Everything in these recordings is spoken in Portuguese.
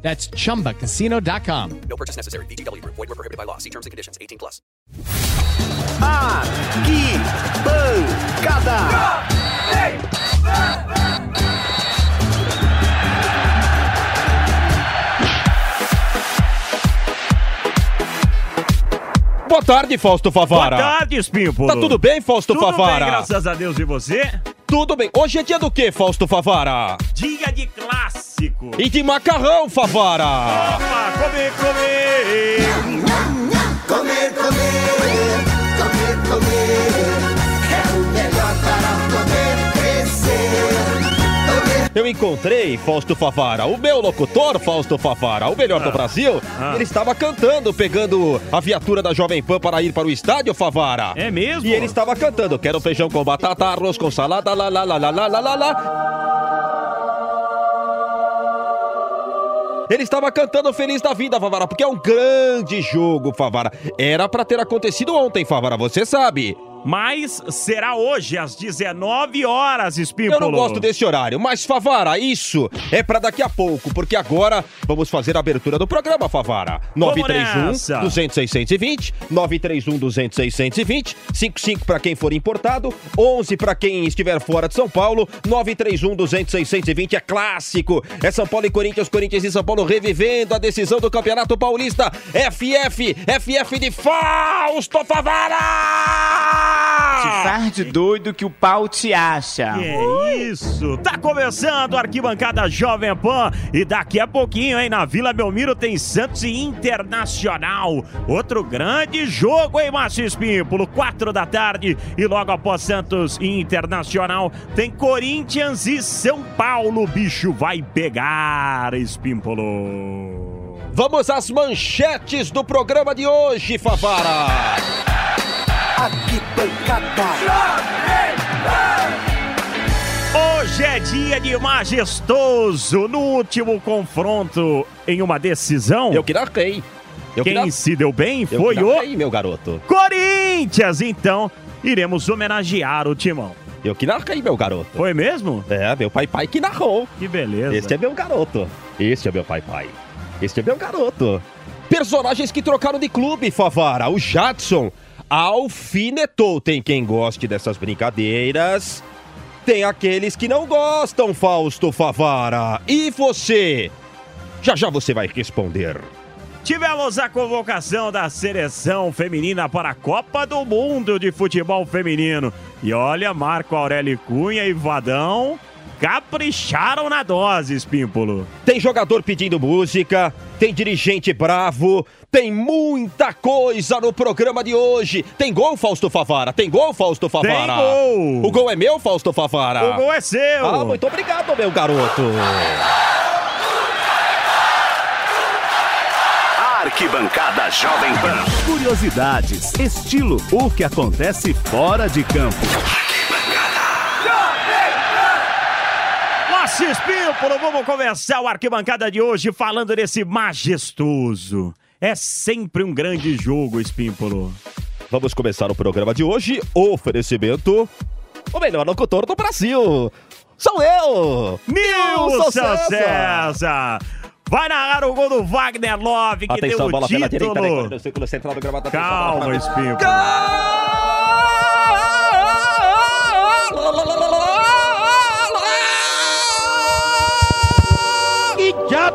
That's chumbacasino.com. No purchase necessary. VGW Group. Void were prohibited by law. See terms and conditions. 18 plus. Arquibancada. Boa tarde, Fausto Favara. Boa tarde, Espímpolo. Tá tudo bem, Fausto Tudo Favara? bem, graças a Deus. E você? Tudo bem. Hoje é dia do quê, Fausto Favara? Dia de clássico. E de macarrão, Favara. Opa, comer, comer. Eu encontrei, Fausto Favara, o meu locutor, Fausto Favara, o melhor do Brasil. Ah. Ele estava cantando, pegando a viatura da Jovem Pan para ir para o estádio, Favara. É mesmo? E ele estava cantando, quero feijão com batata, arroz com salada, lá, lá, lá, lá, lá, lá, lá, lá. Ele estava cantando feliz da vida, Favara, porque é um grande jogo, Favara. Era para ter acontecido ontem, Favara, você sabe. Mas será hoje, às 19 horas, Espímpolo. Eu não gosto desse horário, mas Favara, isso é pra daqui a pouco, porque agora vamos fazer a abertura do programa, Favara. 931 nessa. 200 620, 931 200 620, 55 pra quem for importado, 11 pra quem estiver fora de São Paulo, 931 200 620 é clássico. É São Paulo e Corinthians, Corinthians e São Paulo revivendo a decisão do Campeonato Paulista. FF, FF de Fausto Favara! Te faz de doido que o pau te acha. Que é isso? Tá começando a arquibancada Jovem Pan e daqui a pouquinho, hein, na Vila Belmiro tem Santos e Internacional. Outro grande jogo, hein, Márcio Espímpolo? Quatro da tarde e logo após Santos e Internacional tem Corinthians e São Paulo. O bicho vai pegar, Espímpolo. Vamos às manchetes do programa de hoje, Favara. Arquibancada. Hoje é dia de majestoso no último confronto em uma decisão. Eu que narrei. Eu que Quem nar- se deu bem eu foi que o narrei, meu garoto. Corinthians. Então, iremos homenagear o timão. Eu que narrei, meu garoto. Foi mesmo? É, meu pai pai que narrou. Que beleza. Este é meu garoto. Este é meu pai pai. Este é meu garoto. Personagens que trocaram de clube, Favara. O Jadson alfinetou. Tem quem goste dessas brincadeiras. Tem aqueles que não gostam, Fausto Favara. E você? Já já você vai responder. Tivemos a convocação da seleção feminina para a Copa do Mundo de Futebol Feminino. E olha, Marco Aurélio Cunha e Vadão capricharam na dose, Espímpolo. Tem jogador pedindo música, tem dirigente bravo, tem muita coisa no programa de hoje. Tem gol, Fausto Favara? Tem gol, Fausto Favara? gol! O gol é meu, Fausto Favara? O gol é seu! Ah, muito obrigado, meu garoto. Arquibancada Jovem Pan. Curiosidades, estilo, o que acontece fora de campo. Espímpolo, vamos começar o arquibancada de hoje falando desse majestoso. É sempre um grande jogo, Espímpolo. Vamos começar o programa de hoje. Oferecimento: o melhor locutor do Brasil. Sou eu! Nilson César. César! Vai narrar o gol do Wagner Love, que Atenção, deu bola o pela direita, título. né, círculo central do gramado. Calma, Espímpolo. Que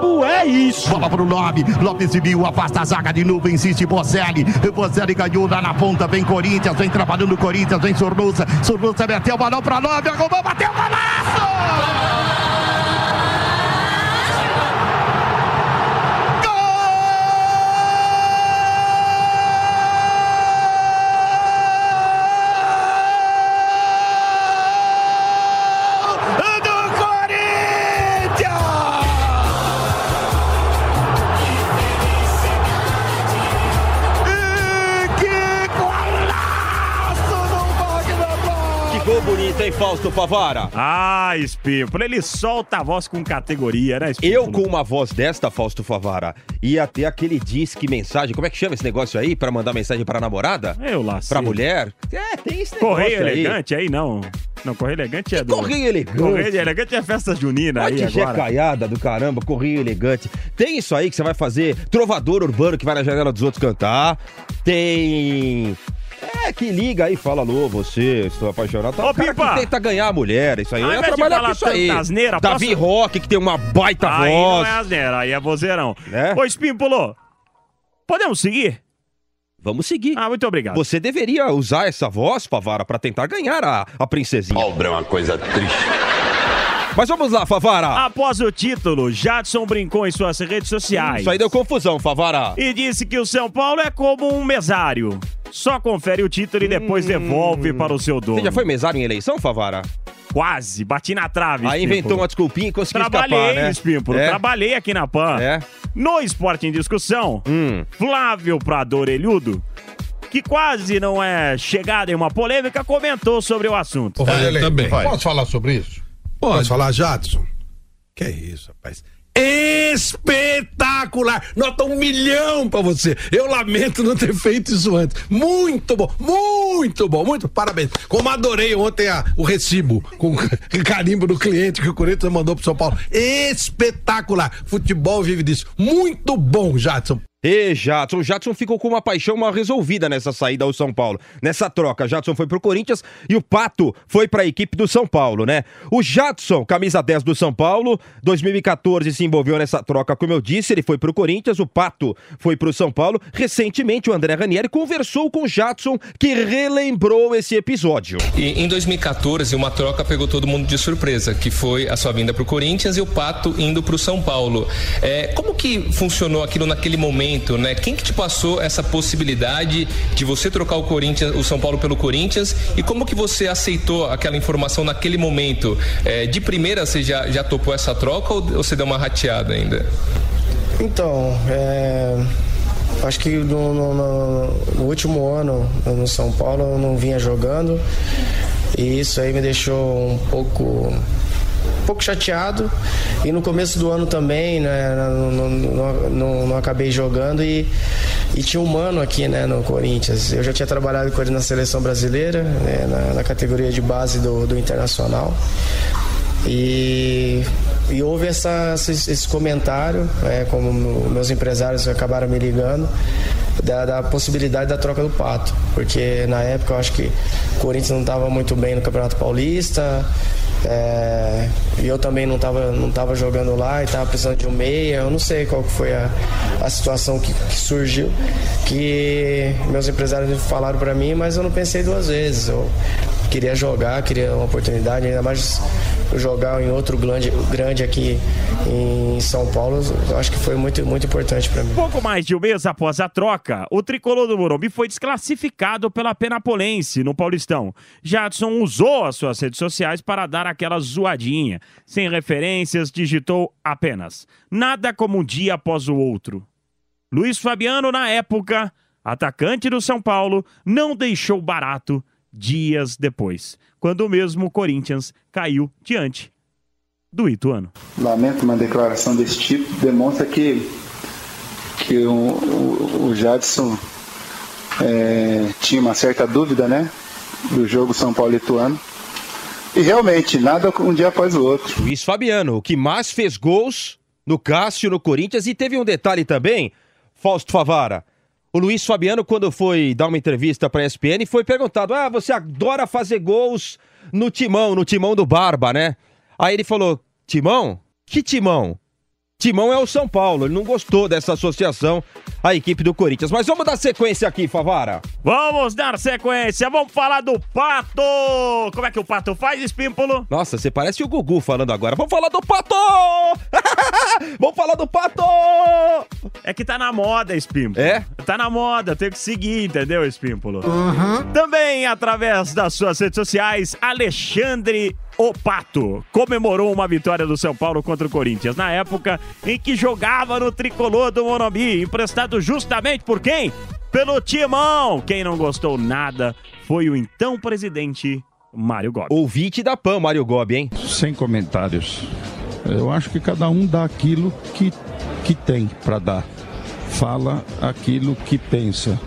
diabo é isso? Bola pro Lopes. Lopes subiu, afasta a zaga de novo, insiste Bocelli. Bocelli ganhou lá na ponta. Vem Corinthians, vem trabalhando Corinthians, vem Sornosa. Sornosa meteu o balão pra Lopes, arrumou, bateu o golaço! Favara? Ah, Espímpolo, ele solta a voz com categoria, né, Espímpolo? Eu, com uma voz desta, Fausto Favara, ia ter aquele disque mensagem. Como é que chama esse negócio aí? Pra mandar mensagem pra namorada? Eu lá Pra mulher? É, tem esse negócio Correio aí. elegante aí, não. Não, correio elegante é do. Correio elegante. Correio elegante é festa junina Vai aí agora. caiada do caramba, correio elegante. Tem isso aí que você vai fazer trovador urbano que vai na janela dos outros cantar. Tem. É, que liga aí, fala alô, você, estou apaixonado. Tá, Ô, o cara Pipa! que tenta ganhar a mulher, isso aí. Ao de trabalhar com isso aí. asneira, Davi posso- Roque, que tem uma baita Aí voz. não é asneira, aí é vozeirão. Né? Ô, Espímpolo, podemos seguir? Vamos seguir. Ah, muito obrigado. Você deveria usar essa voz, Favara, pra tentar ganhar a, a princesinha. Pobre é uma coisa triste. Mas vamos lá, Favara. Após o título, Jadson brincou em suas redes sociais. Isso aí deu confusão, Favara. E disse que o São Paulo é como um mesário. Só confere o título e depois devolve para o seu dono. Hum. Você já foi mesário em eleição, Favara? Quase, bati na trave. Aí Espímpolo. inventou uma desculpinha e conseguiu Trabalhei, escapar, né? Espímpolo, É? trabalhei aqui na PAN. É? No Esporte em Discussão, Hum. Flávio Prado Orelhudo, que quase não é chegado em uma polêmica, comentou sobre o assunto. Ô, Vanderlei, também. Posso falar sobre isso? Pode. Posso falar, Jadson? Que é isso, rapaz? Espetacular! Nota um milhão pra você. Eu lamento não ter feito isso antes. Muito bom, muito bom, muito parabéns. Como adorei ontem a- o recibo com carimbo do cliente que o Corinthians mandou pro São Paulo. Espetacular! Futebol vive disso. Muito bom, Jadson. E Jadson, o Jadson ficou com uma paixão mal resolvida nessa saída ao São Paulo. Nessa troca, Jadson foi pro Corinthians e o Pato foi pra equipe do São Paulo, né? O Jadson, camisa 10 do São Paulo, 2014 se envolveu nessa troca, como eu disse, ele foi pro Corinthians, o Pato foi pro São Paulo. Recentemente, o André Ranieri conversou com o Jadson, que relembrou esse episódio. E em 2014, uma troca pegou todo mundo de surpresa, que foi a sua vinda para o Corinthians e o Pato indo para o São Paulo. É, como que funcionou aquilo naquele momento, né? Quem que te passou essa possibilidade de você trocar o Corinthians, o São Paulo pelo Corinthians e como que você aceitou aquela informação naquele momento? É, de primeira você já, já topou essa troca ou você deu uma rateada ainda? Então, é, acho que no- no- no último ano no São Paulo eu não vinha jogando e isso aí me deixou um pouco, um pouco chateado. E no começo do ano também, né, não, não- não- não- acabei jogando e, e tinha um mano aqui né, no Corinthians. Eu já tinha trabalhado com ele na seleção brasileira, né, na, na categoria de base do, do Internacional. E, e houve essa, esse, esse comentário, né, como meu- meus empresários acabaram me ligando, da, da possibilidade da troca do Pato. Porque na época eu acho que o Corinthians não estava muito bem no Campeonato Paulista, é, e eu também não estava não tava jogando lá e estava precisando de um meia. Eu não sei qual foi a, a situação que, que surgiu, que meus empresários falaram para mim, mas eu não pensei duas vezes. Eu queria jogar, queria uma oportunidade, ainda mais jogar em outro grande, grande aqui em São Paulo, acho que foi muito, muito importante para mim. Pouco mais de um mês após a troca, o tricolor do Morumbi foi desclassificado pela Penapolense no Paulistão. Jadson usou as suas redes sociais para dar aquela zoadinha. Sem referências, digitou apenas: nada como um dia após o outro. Luiz Fabiano, na época, atacante do São Paulo, não deixou barato dias depois, quando o mesmo Corinthians caiu diante do Ituano. Lamento uma declaração desse tipo, demonstra que, que o, o, o Jadson é, tinha uma certa dúvida né, do jogo São Paulo-Ituano. E realmente, nada um dia após o outro. Luiz Fabiano, o que mais fez gols no Cássio, no Corinthians. E teve um detalhe também, Fausto Favara. O Luiz Fabiano, quando foi dar uma entrevista para a ESPN, foi perguntado: Ah, você adora fazer gols no timão, no timão do Barba, né? Aí ele falou: Timão? Que timão? Timão é o São Paulo. Ele não gostou dessa associação à equipe do Corinthians. Mas vamos dar sequência aqui, Favara. Vamos dar sequência, vamos falar do Pato! Como é que o Pato faz, Espímpolo? Nossa, você parece o Gugu falando agora. Vamos falar do Pato! vamos falar do Pato! É que tá na moda, Espímpolo. É? Tá na moda, tem que seguir, entendeu, Espímpolo? Também, através das suas redes sociais, Alexandre O Pato comemorou uma vitória do São Paulo contra o Corinthians, na época em que jogava no tricolor do Morumbi, emprestado justamente por quem? Pelo Timão! Quem não gostou nada foi o então presidente Mário Gobi. Ouvinte da PAN, Mário Gobi, hein? Sem comentários. Eu acho que cada um dá aquilo que, que tem para dar. Fala aquilo que pensa.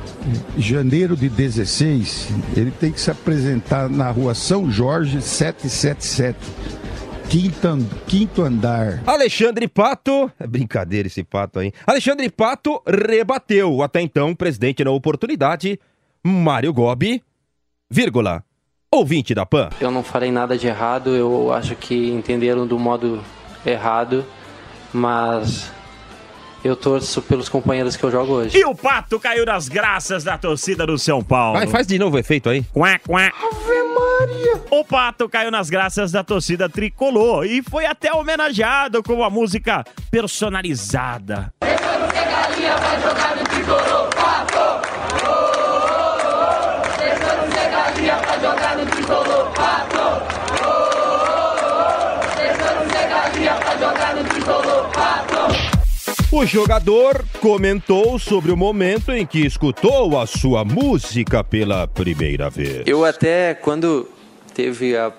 Janeiro de 16, ele tem que se apresentar na rua São Jorge 777. Quinto, quinto andar. Alexandre Pato, é brincadeira esse pato aí. Alexandre Pato rebateu até então presidente na oportunidade, Mário Gobi, vírgula, ouvinte da PAN. Eu não falei nada de errado, eu acho que entenderam do modo errado, mas eu torço pelos companheiros que eu jogo hoje. E o Pato caiu nas graças da torcida do São Paulo. Vai, faz de novo o efeito aí. Quá, quá. O Pato caiu nas graças da torcida tricolor e foi até homenageado com uma música personalizada. O jogador comentou sobre o momento em que escutou a sua música pela primeira vez. Eu até, quando teve a-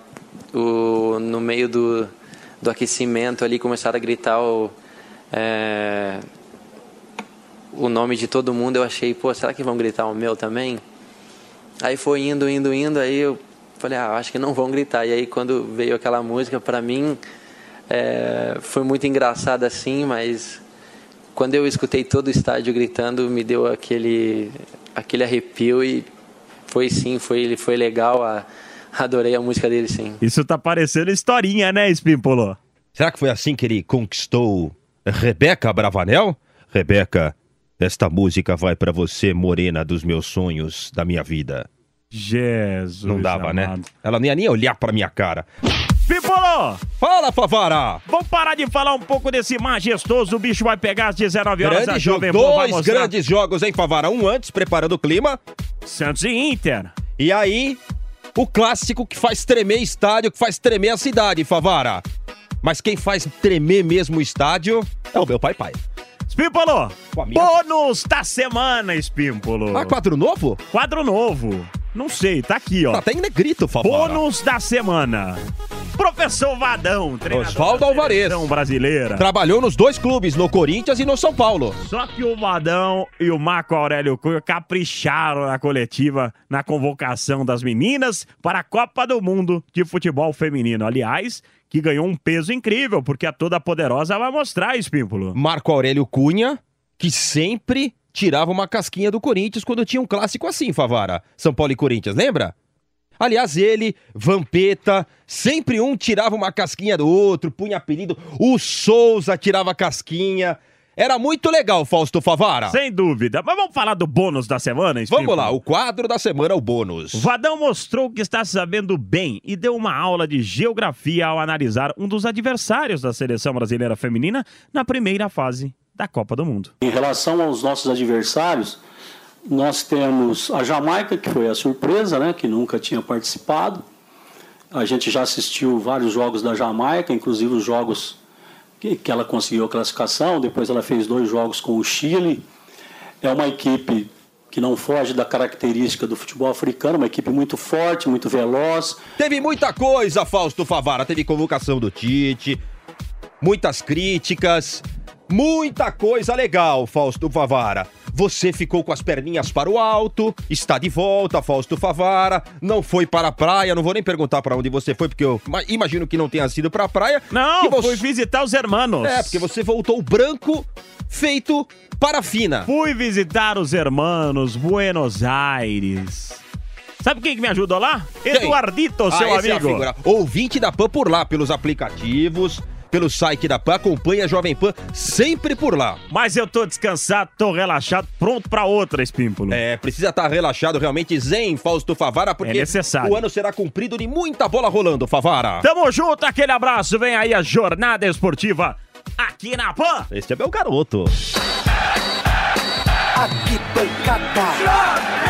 o, no meio do, do aquecimento ali, começaram a gritar o, é, o nome de todo mundo, eu achei, pô, será que vão gritar o meu também? Aí foi indo, indo, indo, aí eu falei, ah, acho que não vão gritar. E aí quando veio aquela música, pra mim, é, foi muito engraçado assim, mas quando eu escutei todo o estádio gritando, me deu aquele, aquele arrepio e foi sim, foi, foi legal, a- adorei a música dele sim. Isso tá parecendo historinha, né, Spimpolo? Será que foi assim que ele conquistou Rebeca Bravanel? Rebeca, esta música vai pra você, morena dos meus sonhos, da minha vida. Jesus. Não dava, né? amado. Ela nem ia nem olhar pra minha cara. Pimpolo! Fala, Favara! Vamos parar de falar um pouco desse majestoso. O bicho vai pegar às 19 horas. a Grande jogo, Jovem Pan vai dois mostrar grandes jogos, hein, Favara? Um antes, preparando o clima. Santos e Inter. E aí, o clássico que faz tremer estádio, que faz tremer a cidade, Favara. Mas quem faz tremer mesmo o estádio é o meu pai pai. Minha- Bônus da semana, Spimpolo. Ah, quadro novo? Quadro novo. Não sei, tá aqui, ó. Tá até em negrito, Favara. Bônus da semana. Professor Vadão, treinador Oswaldo da Alvarez. brasileira. Trabalhou nos dois clubes, no Corinthians e no São Paulo. Só que o Vadão e o Marco Aurélio Cunha capricharam na coletiva, na convocação das meninas para a Copa do Mundo de Futebol Feminino. Aliás, que ganhou um peso incrível, porque a toda poderosa vai mostrar, Espímpulo. Marco Aurélio Cunha, que sempre tirava uma casquinha do Corinthians quando tinha um clássico assim, Favara. São Paulo e Corinthians, lembra? Aliás, ele, Vampeta, sempre um tirava uma casquinha do outro, punha apelido. O Souza tirava casquinha. Era muito legal, Fausto Favara. Sem dúvida. Mas vamos falar do bônus da semana, Espímpulo? Vamos lá, o quadro da semana é o bônus. Vadão mostrou que está sabendo bem e deu uma aula de geografia ao analisar um dos adversários da seleção brasileira feminina na primeira fase da Copa do Mundo. Em relação aos nossos adversários, nós temos a Jamaica, que foi a surpresa, né, que nunca tinha participado. A gente já assistiu vários jogos da Jamaica, inclusive os jogos que, que ela conseguiu a classificação. Depois ela fez dois jogos com o Chile. É uma equipe que não foge da característica do futebol africano, uma equipe muito forte, muito veloz. Teve muita coisa, Fausto Favara. Teve convocação do Tite, muitas críticas, muita coisa legal, Fausto Favara. Você ficou com as perninhas para o alto, está de volta, Fausto Favara. Não foi para a praia, não vou nem perguntar para onde você foi, porque eu ma- imagino que não tenha sido para a praia. Não, você- fui visitar os hermanos. É, porque você voltou branco, feito parafina. Fui visitar os hermanos Buenos Aires. Sabe quem que me ajudou lá? Eduardito, seu Ah, é amigo. figura. Ouvinte da PAN por lá, pelos aplicativos, pelo site da PAN, acompanha a Jovem Pan sempre por lá. Mas eu tô descansado, tô relaxado, pronto pra outra, Espímpulo. É, precisa estar relaxado, realmente zen, Fausto Favara, porque É necessário. o ano será cumprido de muita bola rolando, Favara. Tamo junto, aquele abraço. Vem aí a jornada esportiva aqui na PAN. Este é meu garoto. Arquibancada.